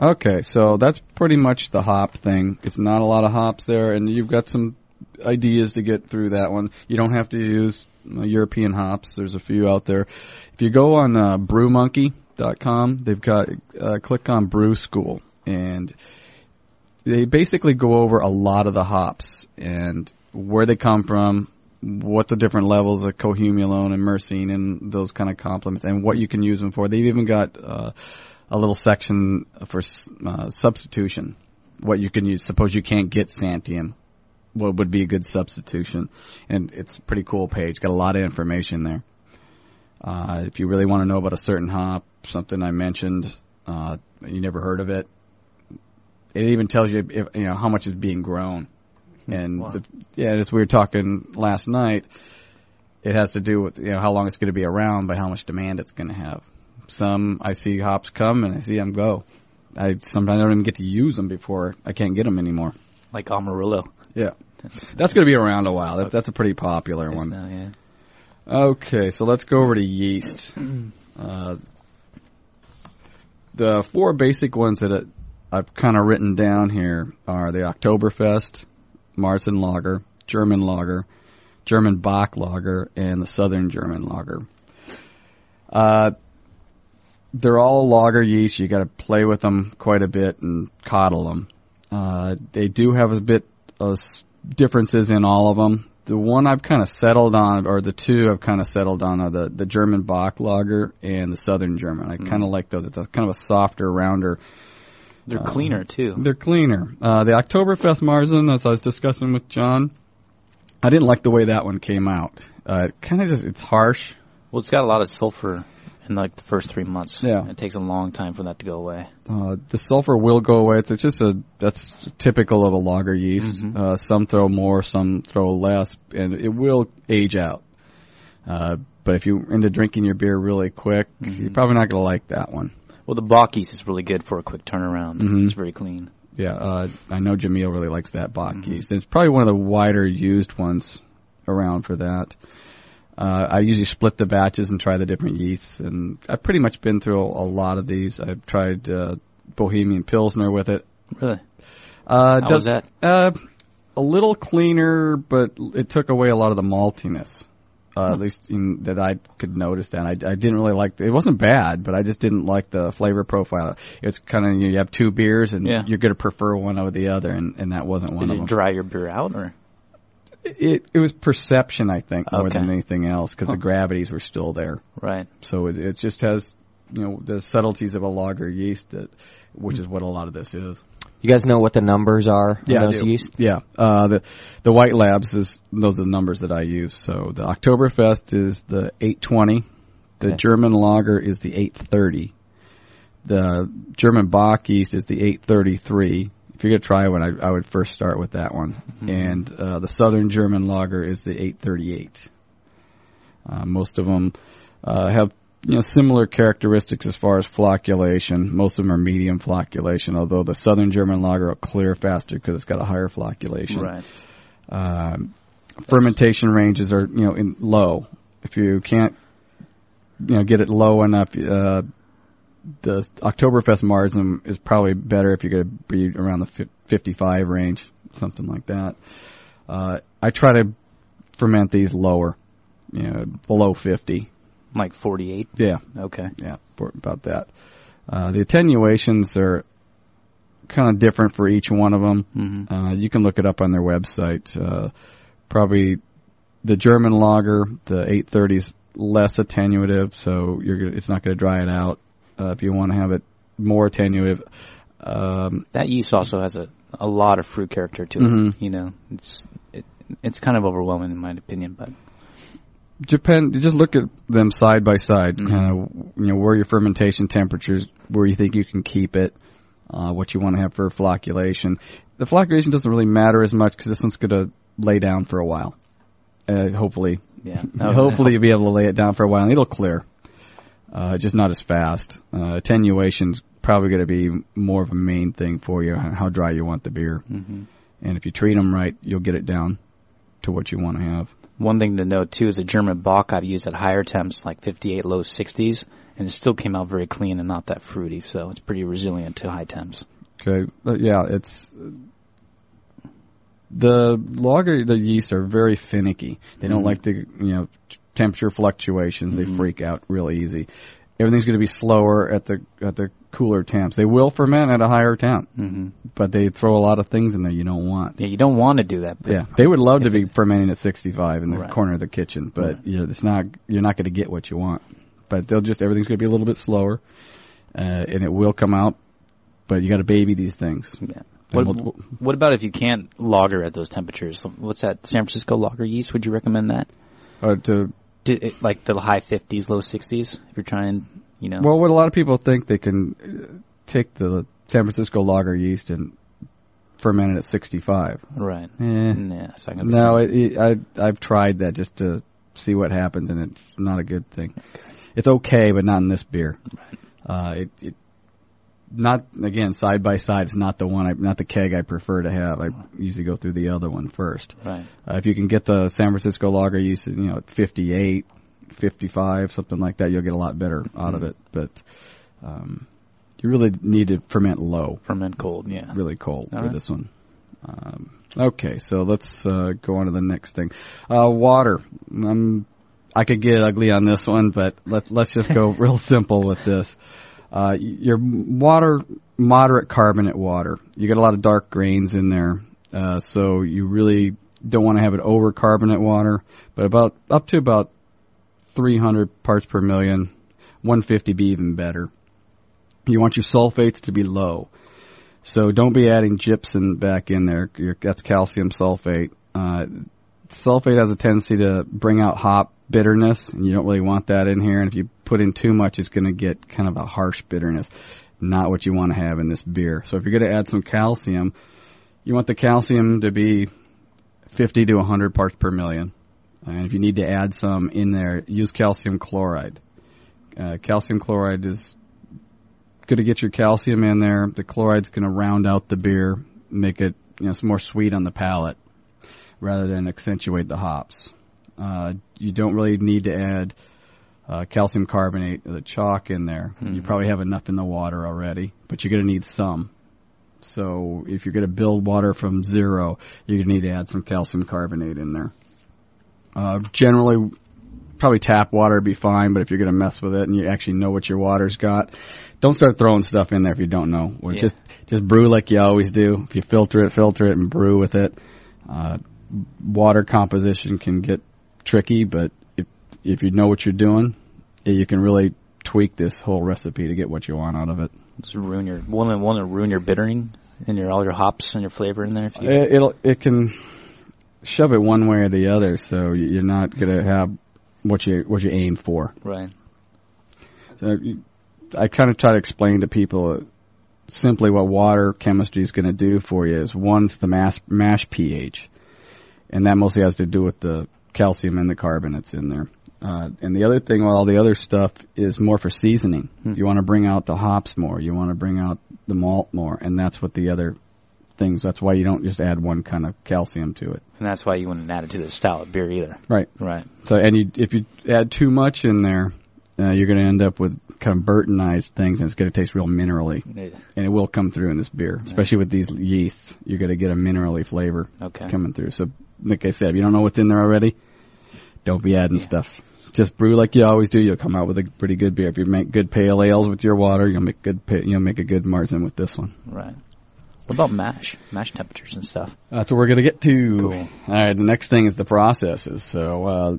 Okay, so that's pretty much the hop thing. It's not a lot of hops there, and you've got some ideas to get through that one. You don't have to use European hops. There's a few out there. If you go on uh, BrewMonkey.com, they've got uh, click on Brew School, and they basically go over a lot of the hops and where they come from, what the different levels of cohumulone and myrcene and those kind of complements, and what you can use them for. They've even got uh, a little section for uh, substitution. What you can use. Suppose you can't get Santiam, what would be a good substitution? And it's a pretty cool page. Got a lot of information there. Uh, if you really want to know about a certain hop, something I mentioned, uh, you never heard of it, it even tells you if, you know how much is being grown. And Wow. the, yeah, as we were talking last night, it has to do with you know how long it's going to be around by how much demand it's going to have. Some I see hops come and I see them go. I sometimes I don't even get to use them before I can't get them anymore. Like Amarillo. Yeah, that's going to be around a while. That, that's a pretty popular one. yeah. Okay, so let's go over to yeast. Uh, the four basic ones that I've kind of written down here are the Oktoberfest, Märzen Lager, German Lager, German Bock Lager, and the Southern German Lager. Uh, they're all lager yeast. You got to play with them quite a bit and coddle them. Uh, they do have a bit of differences in all of them. The one I've kind of settled on, or the two I've kind of settled on, are the, the German Bock Lager and the Southern German. I kind of like those. It's a kind of a softer, rounder. They're cleaner too. They're cleaner. Uh, the Oktoberfest Märzen, as I was discussing with John, I didn't like the way that one came out. Uh, it kind of just, it's harsh. Well, it's got a lot of sulfur in like the first three months. Yeah. It takes a long time for that to go away. Uh, the sulfur will go away. It's, it's just a that's typical of a lager yeast. Mhm. Uh, some throw more, some throw less, and it will age out. Uh, but if you're into drinking your beer really quick, you're probably not going to like that one. Well, the Bock yeast is really good for a quick turnaround. Mhm. It's very clean. Yeah, uh, I know Jamil really likes that Bock yeast. It's probably one of the wider used ones around for that. Uh, I usually split the batches and try the different yeasts, and I've pretty much been through a lot of these. I've tried uh, Bohemian Pilsner with it. Really? Uh, How does- was that? Uh, a little cleaner, but it took away a lot of the maltiness. Uh, At least in, that I could notice that I, I didn't really like. It wasn't bad, but I just didn't like the flavor profile. It's kind of you have two beers and Yeah. you're going to prefer one over the other, and, and that wasn't one of them. Did of it them. dry your beer out, or it it was perception, I think, more Okay. than anything else, because the gravities were still there. right? So it, it just has you know the subtleties of a lager yeast, that, which is what a lot of this is. You guys know what the numbers are I those yeast? Yeah, uh, the the White Labs is those are the numbers that I use. So the Oktoberfest is the 820, the Okay. German Lager is the 830, the German Bock yeast is the 833. If you're gonna try one, I, I would first start with that one, and uh, the Southern German Lager is the 838. Uh, most of them uh, have you know similar characteristics as far as flocculation. Most of them are medium flocculation, although the Southern German Lager will clear faster because it's got a higher flocculation. Right. Um, fermentation ranges are you know in low. If you can't you know get it low enough, uh, the Oktoberfest Märzen is probably better if you're going to be around the 55 range, something like that. Uh, I try to ferment these lower, you know, below 50. Like 48. Yeah, Okay. yeah, for about that. Uh, the attenuations are kind of different for each one of them. Mhm. Uh, you can look it up on their website. Uh, probably the German lager, the 830 is less attenuative, so you're it's not going to dry it out. Uh, if you want to have it more attenuative, um, That yeast also has a a lot of fruit character to it. Mhm. You know, it's it, it's kind of overwhelming in my opinion, but Japan, just look at them side by side. Mhm. Kind of, you know, where your fermentation temperatures, where you think you can keep it, uh, what you want to have for flocculation. The flocculation doesn't really matter as much because this one's going to lay down for a while. Uh, hopefully, yeah. hopefully you'll be able to lay it down for a while and it'll clear. Uh, just not as fast. Uh, attenuation's probably going to be more of a main thing for you, how dry you want the beer. hmm And if you treat them right, you'll get it down to what you want to have. One thing to note too is a German Bock I've used at higher temps, like 58, low 60s, and it still came out very clean and not that fruity. So it's pretty resilient to high temps. Okay, but yeah, it's the lager. The yeast are very finicky. They don't Mhm. like the you know temperature fluctuations. They Mhm. freak out real easy. Everything's going to be slower at the at the cooler temps. They will ferment at a higher temp, hmm but they throw a lot of things in there you don't want. Yeah, you don't want to do that. Yeah, they would love to be fermenting at 65 in the Right. corner of the kitchen, but Right. you know, it's not. You're not going to get what you want. But they'll just everything's going to be a little bit slower, uh, and it will come out. But you got to baby these things. Yeah. What, we'll- what about if you can't lager at those temperatures? What's that? San Francisco lager yeast? Would you recommend that? Uh, to it, like the high 50s, low 60s? If you're trying, you know. well, what a lot of people think they can uh, take the San Francisco lager yeast and ferment it at 65. right. Eh, Yeah, it's not gonna no, it, it, I I've tried that just to see what happens, and it's not a good thing. Okay. It's okay, but not in this beer. Uh, it, it not again side by side. It's not the one, I, not the keg I prefer to have. I usually go through the other one first. right. Uh, if you can get the San Francisco lager yeast, you know, at 58, 55, something like that, you'll get a lot better out of Mhm. it. But um, you really need to ferment low, Ferment cold, yeah. really cold All for right. this one. Um, okay, so let's uh, go on to the next thing. Uh, water. Um, I could get ugly on this one, but let, let's just go real simple with this. Uh, your water, moderate carbonate water. You get a lot of dark grains in there, uh, so you really don't want to have it over carbonate water, but about up to about 300 parts per million, 150 be even better. You want your sulfates to be low. So don't be adding gypsum back in there. Your, that's calcium sulfate. Uh, sulfate has a tendency to bring out hop bitterness, and you don't really want that in here. And if you put in too much, it's going to get kind of a harsh bitterness. Not what you want to have in this beer. So if you're going to add some calcium, you want the calcium to be 50 to 100 parts per million. And if you need to add some in there, use calcium chloride. Uh, calcium chloride is going to get your calcium in there. The chloride's going to round out the beer, make it you know some more sweet on the palate, rather than accentuate the hops. Uh, you don't really need to add uh, calcium carbonate or the chalk in there. You Mhm. probably have enough in the water already, but you're going to need some. So if you're going to build water from zero, you're going to need to add some calcium carbonate in there. Uh, generally, probably tap water would be fine, but if you're going to mess with it and you actually know what your water's got, don't start throwing stuff in there if you don't know. Or Yeah. Just just brew like you always do. If you filter it, filter it and brew with it. Uh, water composition can get tricky, but if if you know what you're doing, you can really tweak this whole recipe to get what you want out of it. Just ruin your won't won't ruin your bittering and your all your hops and your flavor in there if you It, it'll it can shove it one way or the other, so you're not gonna have what you what you aim for. right. So I kind of try to explain to people uh, simply what water chemistry is going to do for you is one's the mash, mash pH, and that mostly has to do with the calcium and the carbonates in there. Uh, and the other thing, well, all the other stuff is more for seasoning. Hmm. You want to bring out the hops more. You want to bring out the malt more, and that's what the other things. That's why you don't just add one kind of calcium to it. And that's why you wouldn't add it to the style of beer either. Right. Right. So, and you, if you add too much in there, uh, you're going to end up with kind of Burtonized things, and it's going to taste real minerally, Yeah. and it will come through in this beer, especially with these yeasts. You're going to get a minerally flavor Okay. coming through. So, like I said, if you don't know what's in there already, don't be adding Yeah. stuff. Just brew like you always do. You'll come out with a pretty good beer. If you make good pale ales with your water, you'll make good. You'll make a good märzen with this one. Right. What about mash? Mash temperatures and stuff. That's what we're gonna get to. Cool. All right. The next thing is the processes. So uh,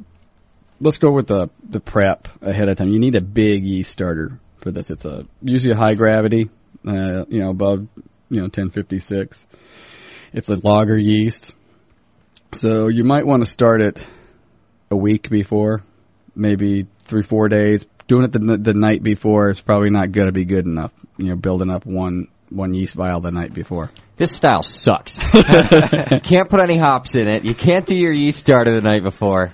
let's go with the the prep ahead of time. You need a big yeast starter for this. It's a usually a high gravity, uh, you know, above you know 1056. It's a lager yeast, so you might want to start it a week before, maybe three four days. Doing it the, the night before is probably not going to be good enough. You know, building up one one yeast vial the night before. This style sucks. you can't put any hops in it. You can't do your yeast starter the night before.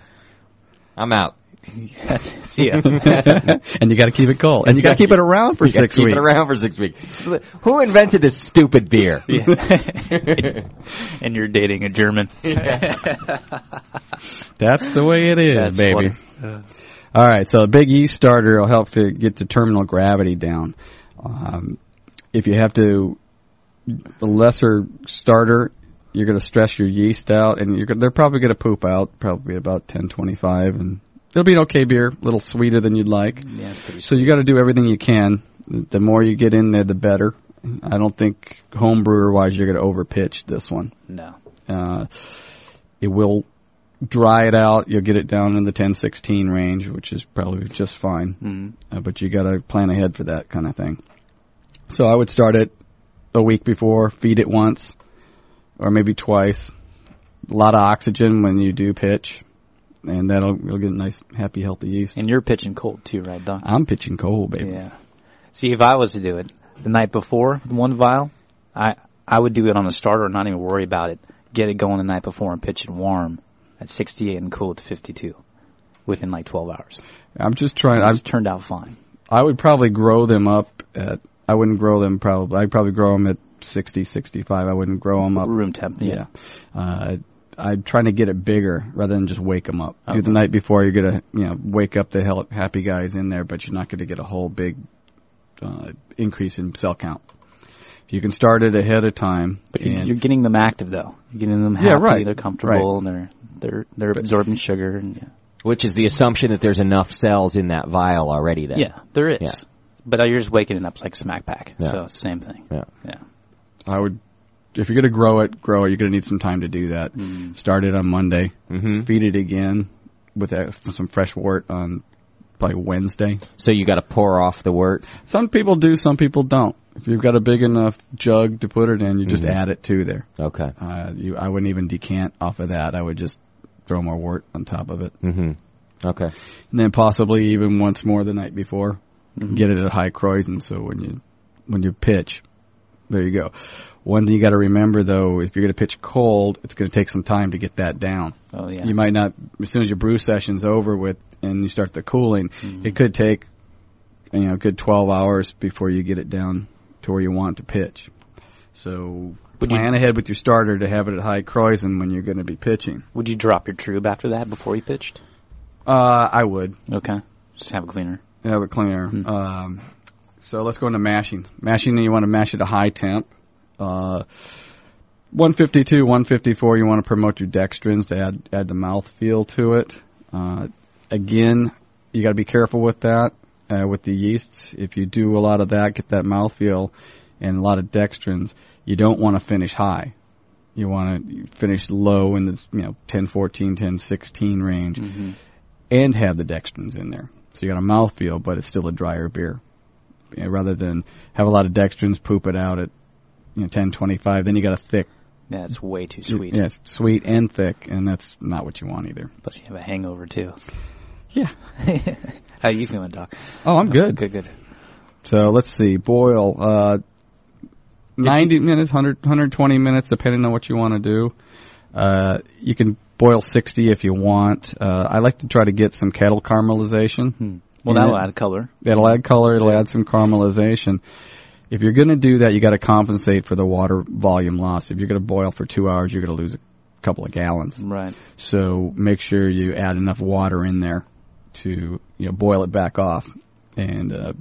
I'm out. See ya. and you got to keep it cold, and you got to keep it around for You gotta six keep weeks. it around for six weeks. Who invented this stupid beer? and you're dating a German. That's the way it is, That's baby. funny. All right, so a big yeast starter will help to get the terminal gravity down. Um, if you have to a lesser starter, you're going to stress your yeast out, and you're they're probably going to poop out, probably about 1025, and it'll be an okay beer, a little sweeter than you'd like. Yeah, So you got to do everything you can. The more you get in there, the better. I don't think home brewer wise you're going to over pitch this one. No. Uh, it will dry it out. You'll get it down in the 10-16 range, which is probably just fine. Mm. Uh, but you got to plan ahead for that kind of thing. So I would start it a week before, feed it once, or maybe twice. A lot of oxygen when you do pitch, and that'll you'll get a nice, happy, healthy yeast. And you're pitching cold too, right, Doc? I'm pitching cold, baby. Yeah. See, if I was to do it the night before one vial, I I would do it on a starter and not even worry about it. Get it going the night before and pitch it warm at 68 and cool at 52 within like 12 hours. I'm just trying. It's I've, turned out fine. I would probably grow them up at. I wouldn't grow them probably. I'd probably grow them at 60, 65. I wouldn't grow them up. Room temp. Yeah. Uh, I'm trying to get it bigger rather than just wake them up. Do the night before, you're gonna you know wake up the hell happy guys in there, but you're not going to get a whole big uh, increase in cell count. If you can start it ahead of time, But you- and you're getting them active though. You're getting them happy. Yeah, right. They're comfortable. And they're they're they're But- absorbing sugar. And yeah. Which is the assumption that there's enough cells in that vial already. Then. yeah, there is. Yeah. But you're just waking it up like smack pack. Yeah. So it's the same thing. Yeah. Yeah. I would. If you're going to grow it, grow it. You're going to need some time to do that. Mm. Start it on Monday. hmm Feed it again with uh, some fresh wort on probably Wednesday. So you got to pour off the wort. Some people do, some people don't. If you've got a big enough jug to put it in, you just Mhm. add it to there. Okay. Uh, you, I wouldn't even decant off of that. I would just throw more wort on top of it, Mm-hmm. Okay. and then possibly even once more the night before. Mhm. Get it at high Kräusen, so when you when you pitch, there you go. One thing you got to remember though, if you're going to pitch cold, it's going to take some time to get that down. Oh yeah. You might not as soon as your brew session's over with and you start the cooling, Mhm. it could take you know a good 12 hours before you get it down to where you want to pitch. So Would you- plan ahead with your starter to have it at high Kräusen when you're going to be pitching. Would you drop your trub after that before you pitched? Uh, I would Okay. Just have a cleaner. have it cleaner. Hmm. Um, so let's go into mashing. Mashing, you want to mash it at high temp. Uh, 152, 154, you want to promote your dextrins to add add the mouth feel to it. Uh, again, you got to be careful with that uh, with the yeasts. If you do a lot of that, get that mouth feel and a lot of dextrins, you don't want to finish high. You want to finish low in the you know 10, 14, 10, 16 range Mm-hmm. and have the dextrins in there. So you got a mouthfeel, but it's still a drier beer. You know, rather than have a lot of dextrins, poop it out at you know 10, 25, then you got a thick. Yeah, it's way too sweet. Yeah, it's sweet and thick, and that's not what you want either. Plus you have a hangover too. Yeah. How you feeling, Doc? Oh, I'm good. Good, good. So let's see, boil uh, 90 minutes, 100, 120 minutes, depending on what you want to do. Uh, you can boil 60 if you want. Uh, I like to try to get some kettle caramelization. Hmm. Well, that'll add color. It'll add color. It'll add some caramelization. If you're going to do that, you got to compensate for the water volume loss. If you're going to boil for two hours, you're going to lose a couple of gallons. Right. So make sure you add enough water in there to you know boil it back off. And uh,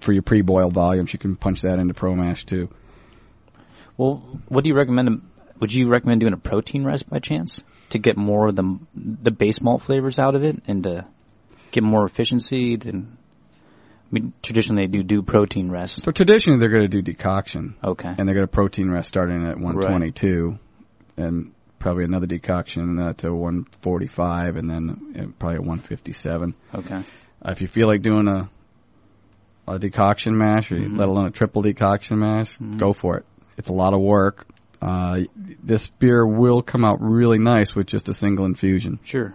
for your pre-boil volumes, you can punch that into ProMash too. Well, what do you recommend? Would you recommend doing a protein rest by chance to get more of the the base malt flavors out of it and to get more efficiency? Than I mean, traditionally they do do protein rest. So traditionally, they're going to do decoction, Okay. and they're going to protein rest starting at 122, and probably another decoction uh, to 145, and then uh, probably at 157. Okay. Uh, if you feel like doing a a decoction mash, or Mhm. let alone a triple decoction mash, Mhm. go for it. It's a lot of work. Uh, this beer will come out really nice with just a single infusion. Sure.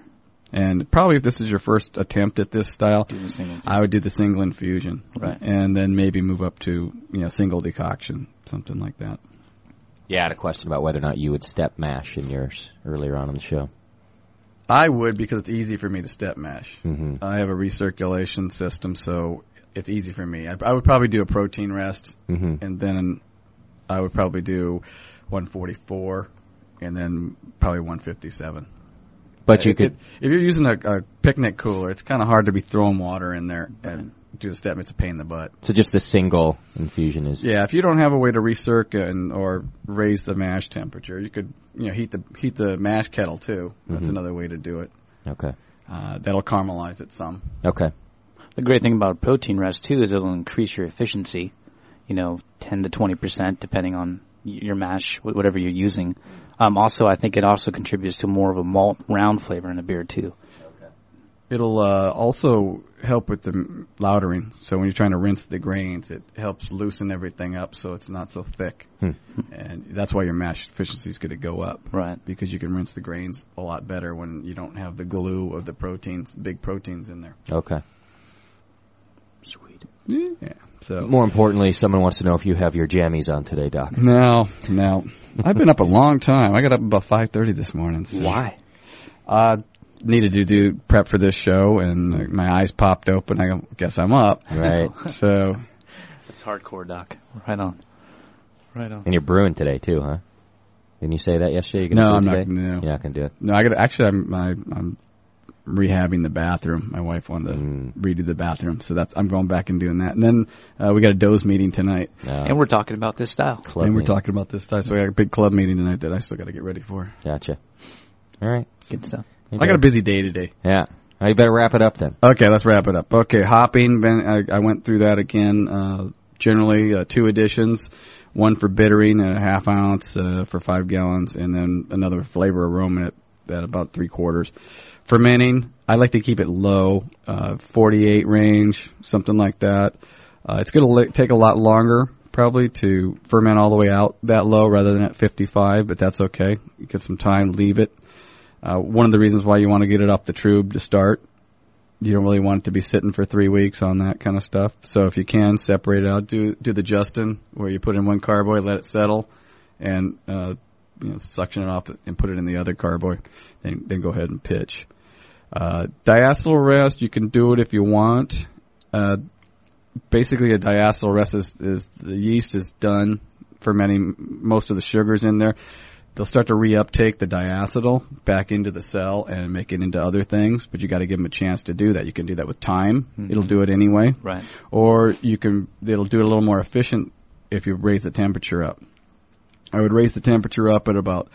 And probably if this is your first attempt at this style, Do the single. I would do the single infusion, Right. and then maybe move up to you know single decoction, something like that. Yeah, I had a question about whether or not you would step mash in yours earlier on in the show. I would because it's easy for me to step mash. hmm I have a recirculation system, so it's easy for me. I, I would probably do a protein rest, hmm and then I would probably do 144, and then probably 157. But you If- could. if you're using a, a picnic cooler, it's kind of hard to be throwing water in there and do the step. It's a pain in the butt. So just the single infusion is. Yeah, if you don't have a way to recirc and or raise the mash temperature, you could you know heat the heat the mash kettle too. That's Mhm. another way to do it. Okay. Uh, that'll caramelize it some. Okay. The great thing about protein rest too is it'll increase your efficiency, you know, 10 to 20 percent depending on your mash, whatever you're using. Um, also, I think it also contributes to more of a malt round flavor in a beer too. It'll uh, also help with the m- lautering. So when you're trying to rinse the grains, it helps loosen everything up so it's not so thick. Hmm. And that's why your mash efficiency is going to go up. Right. Because you can rinse the grains a lot better when you don't have the glue of the proteins, big proteins in there. Okay. Sweet. Yeah. So More importantly, someone wants to know if you have your jammies on today, Doc. No, no. I've been up a long time. I got up about five thirty this morning. So. Why? Uh, needed to do prep for this show, and uh, my eyes popped open. I guess I'm up. Right. So That's hardcore, Doc. Right on. Right on. And you're brewing today too, huh? Didn't you say that yesterday? You're no, gonna I'm brew not. today? No, Yeah, I can do it. no. I got actually. I'm I, I'm rehabbing the bathroom. My wife wanted to Mm. redo the bathroom, so that's I'm going back and doing that. And then uh, we got a doze meeting tonight, No. And we're talking about this style. Club and we're talking about this stuff. So we got a big club meeting tonight that I still got to get ready for. Gotcha. All right. Good stuff. I got a busy day today. Yeah. Oh, you better wrap it up then. Okay, let's wrap it up. Okay, hopping. Ben, I, I went through that again. Uh, generally, uh, two additions. One for bittering at a half ounce uh, for five gallons, and then another flavor aroma at, at about three quarters. Fermenting, I like to keep it low, uh, 48 range, something like that. Uh, it's going to li- take a lot longer probably to ferment all the way out that low rather than at 55, but that's okay. You get some time, leave it. Uh, one of the reasons why you want to get it off the trub to start you don't really want it to be sitting for three weeks on that kind of stuff. So if you can separate it out, do do the Justin where you put in one carboy, let it settle, and uh, you know suction it off and put it in the other carboy. Then then go ahead and pitch. Uh, diacetyl rest, you can do it if you want. Uh, basically, a diacetyl rest is, is the yeast is done fermenting most of the sugars in there they'll start to reuptake the diacetyl back into the cell and make it into other things, but you got to give them a chance to do that. You can do that with time. It'll do it anyway. Right. Or you can, it'll do it a little more efficient if you raise the temperature up. I would raise the temperature up at about,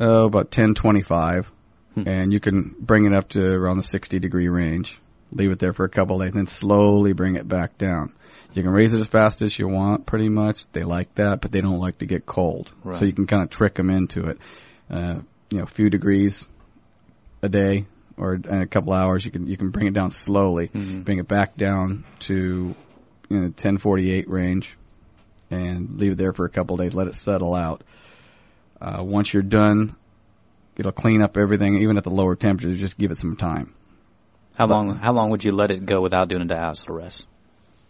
oh, about 1025, and you can bring it up to around the 60 degree range. Leave it there for a couple days, then slowly bring it back down. You can raise it as fast as you want, pretty much. They like that, but they don't like to get cold. Right. So you can kind of trick them into it. Uh, you know, a few degrees a day or in a couple hours, you can you can bring it down slowly, Mhm. bring it back down to you know 1048 range, and leave it there for a couple days. Let it settle out. Uh, once you're done, it'll clean up everything, even at the lower temperatures. Just give it some time. How long? How long would you let it go without doing a diacetyl rest?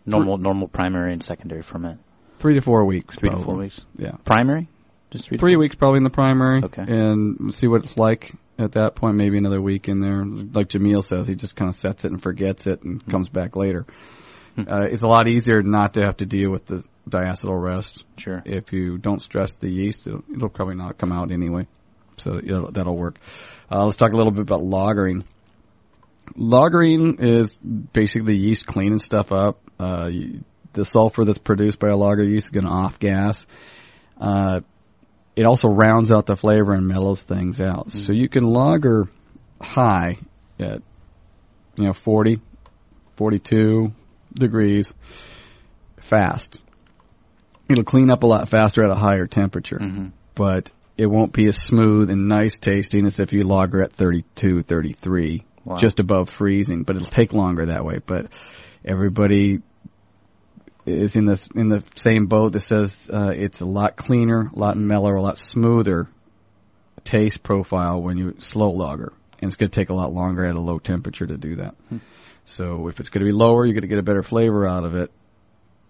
Normal, normal primary and secondary ferment. Three to four weeks. Three to four weeks. Yeah. Primary, just three. three weeks probably in the primary. Okay. And see what it's like at that point. Maybe another week in there. Like Jamil says, he just kind of sets it and forgets it and Hmm. comes back later. Uh, it's a lot easier not to have to deal with the diacetyl rest. Sure. If you don't stress the yeast, it'll, it'll probably not come out anyway. So it'll, that'll work. Uh, let's talk a little bit about lagering. Lagering is basically yeast cleaning stuff up. Uh, you- the sulfur that's produced by a lager yeast is going to off gas. Uh, it also rounds out the flavor and mellows things out. So you can lager high at, you know, 40, 42 degrees fast. It'll clean up a lot faster at a higher temperature, hmm but it won't be as smooth and nice tasting as if you lager at 32, 33, Wow. just above freezing, but it'll take longer that way. But everybody is in this in the same boat that says uh, it's a lot cleaner, a lot mellower, a lot smoother taste profile when you slow lager, and it's going to take a lot longer at a low temperature to do that. So if it's going to be lower, you're going to get a better flavor out of it,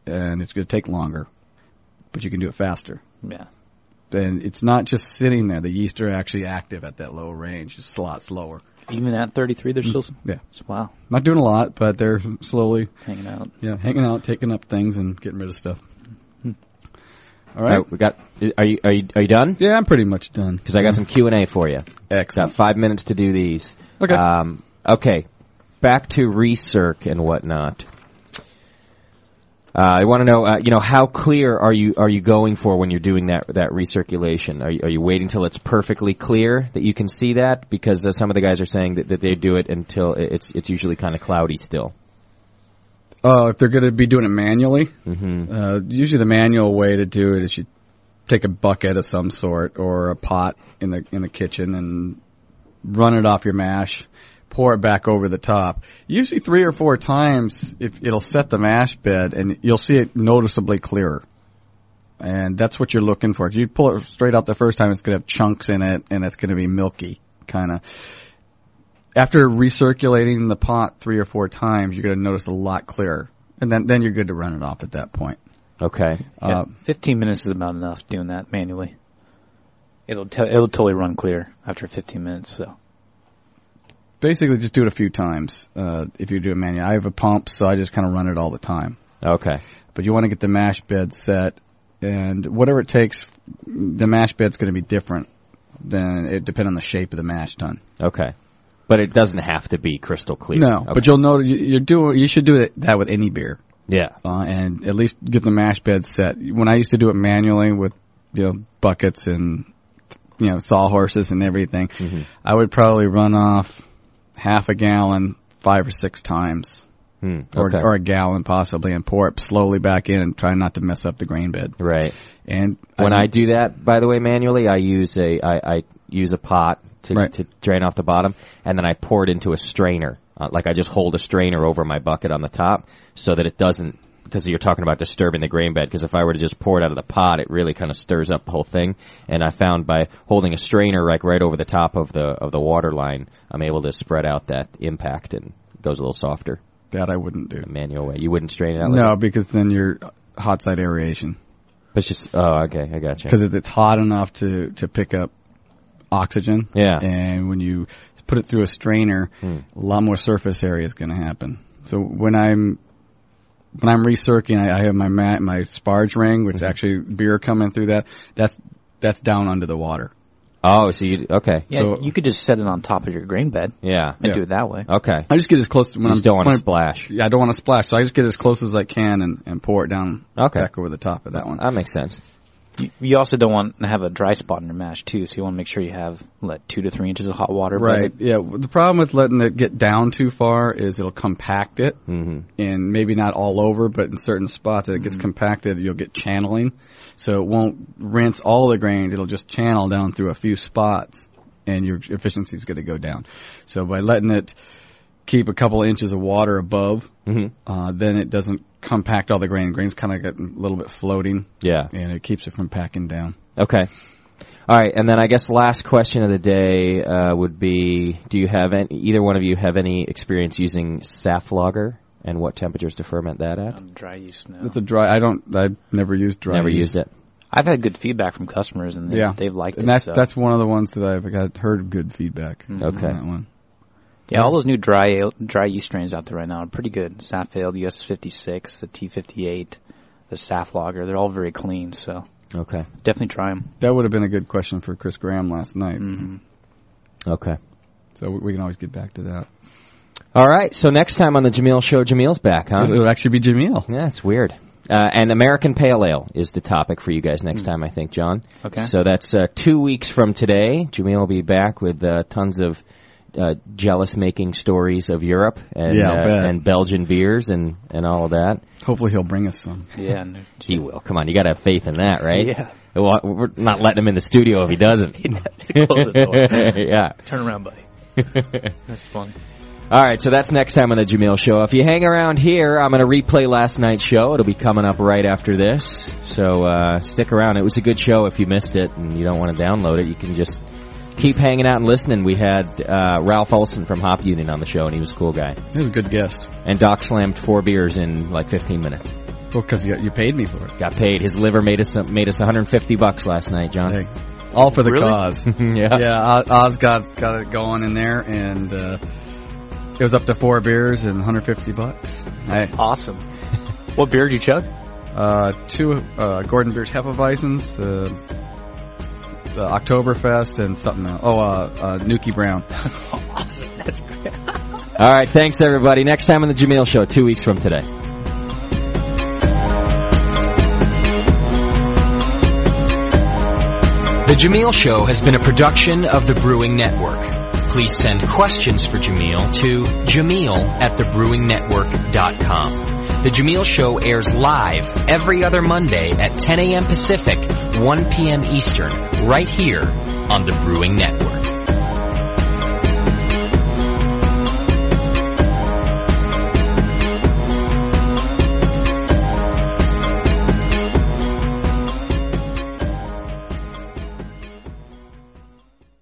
and it's going to take longer, but you can do it faster. Yeah. And it's not just sitting there. The yeast are actually active at that low range. It's a lot slower. Even at 33, they're still Yeah, wow not doing a lot, but they're slowly, hanging out. yeah, hanging out, taking up things, and getting rid of stuff. All All right. right, we got. Are you are you are you done? Yeah, I'm pretty much done. Because I got some Q and A for you. Got five minutes to do these. Okay. Um, okay. Back to recirc and whatnot. Uh, I want to know, uh, you know, how clear are you are you going for when you're doing that that recirculation? Are you, are you waiting till it's perfectly clear that you can see that? Because uh, some of the guys are saying that, that they do it until it's it's usually kind of cloudy still. Uh, if they're going to be doing it manually, hmm uh, usually the manual way to do it is you take a bucket of some sort or a pot in the in the kitchen and run it off your mash, pour it back over the top. Usually three or four times, if it'll set the mash bed and you'll see it noticeably clearer. And that's what you're looking for. If you pull it straight out the first time, it's going to have chunks in it and it's going to be milky, kind of. After recirculating the pot three or four times, you're going to notice a lot clearer, and then then you're good to run it off at that point. Okay. Yeah, Uh, 15 minutes is about enough doing that manually. It'll te- it'll totally run clear after 15 minutes. So basically, just do it a few times. Uh, if you do it manually, I have a pump, so I just kind of run it all the time. Okay. But you want to get the mash bed set, and whatever it takes, the mash bed's going to be different than it depend on the shape of the mash tun. Okay. But it doesn't have to be crystal clear. No, Okay. but you'll know you- you're doing. You should do it, that with any beer. yeah. uh, and at least get the mash bed set. When I used to do it manually with, you know, buckets and, you know, sawhorses and everything, Mhm. I would probably run off half a gallon five or six times, Hmm. or, Okay. or a gallon possibly, and pour it slowly back in and try not to mess up the grain bed. right. And When I do that, by the way, manually, I use a I, I use a pot to Right. to drain off the bottom, and then I pour it into a strainer. Uh, like I just hold a strainer over my bucket on the top, so that it doesn't. Because you're talking about disturbing the grain bed. Because if I were to just pour it out of the pot, it really kind of stirs up the whole thing. And I found by holding a strainer like right over the top of the of the water line, I'm able to spread out that impact and it goes a little softer. that I wouldn't do. The manual way. You wouldn't strain it out. like No, that? because then you're hot side aeration. but it's just oh okay, I got you. Because it's hot enough to, to pick up oxygen. Yeah. And when you put it through a strainer, Hmm. a lot more surface area is going to happen. So when I'm when I'm recircing, I, I have my ma- my sparge ring, which Mm-hmm. actually beer coming through that. That's that's down under the water. Oh, so you okay? yeah, So- you could just set it on top of your grain bed Yeah. and Yeah. do it that way. Okay. I just get as close when You I'm still want to splash. Yeah, I don't want to splash, so I just get as close as I can and, and pour it down Okay. back over the top of that one. That makes sense. You, you also don't want to have a dry spot in your mash too, so you want to make sure you have like two to three inches of hot water. Right. it. Yeah. The problem with letting it get down too far is it'll compact it, hmm and maybe not all over, but in certain spots that it gets compacted, you'll get channeling. So it won't rinse all the grains; it'll just channel down through a few spots, and your efficiency is going to go down. So by letting it keep a couple of inches of water above, hmm uh, then it doesn't compact all the grain. Grains kind of get a little bit floating, Yeah. and it keeps it from packing down. Okay. All right, and then I guess last question of the day uh, would be: Do you have any, either one of you have any experience using SAF lager, and what temperatures to ferment that at? On dry yeast now. It's a dry. I don't. I've never used dry. Never yeast. used it. I've had good feedback from customers, and they, Yeah, they've liked and it. that's so. that's one of the ones that I've got heard good feedback. Mhm. on Okay. that one. Yeah, all those new dry ale- dry yeast strains out there right now are pretty good. Safale, the US 56, the T58, the Saf Lager, they're all very clean. So Okay. definitely try them. That would have been a good question for Chris Graham last night. hmm Okay. So we- we can always get back to that. All right. So next time on the Jamil Show, Jamil's back, huh? It'll actually be Jamil. Yeah, it's weird. Uh, and American Pale Ale is the topic for you guys next time, I think, John. Okay. So that's uh, two weeks from today. Jamil will be back with uh, tons of uh, jealous making stories of Europe and Yeah, uh, and Belgian beers and, and all of that. Hopefully he'll bring us some. Yeah, and He will. Come on, you got to have faith in that, right? Yeah. Well, We're not letting him in the studio if he doesn't. He'd to close the door. yeah. Turn around, buddy. That's funny. All right, so that's next time on the Jamil Show. If you hang around here, I'm going to replay last night's show. It'll be coming up right after this. So uh, stick around. It was a good show. If you missed it and you don't want to download it, you can just keep hanging out and listening. We had uh, Ralph Olson from Hop Union on the show, and he was a cool guy. He was a good guest. And Doc slammed four beers in like 15 minutes. Well, because you, you paid me for it. Got paid. His liver made us made us 150 bucks last night, John. Hey, all for the Really? cause. yeah. yeah, Oz- Oz got got it going in there, and uh, it was up to four beers and 150 bucks. I, Awesome. what beer did you chug? uh, two uh, Gordon Biersch Hefeweizens, the the Oktoberfest, and something else. Oh, uh, uh, Nuki Brown. awesome. That's great. All right. Thanks everybody. Next time on the Jamil Show, two weeks from today. The Jamil Show has been a production of the Brewing Network. Please send questions for Jamil to jamil at thebrewingnetwork.com. The Jameel Show airs live every other Monday at 10 a.m. Pacific, 1 p.m. Eastern, right here on the Brewing Network.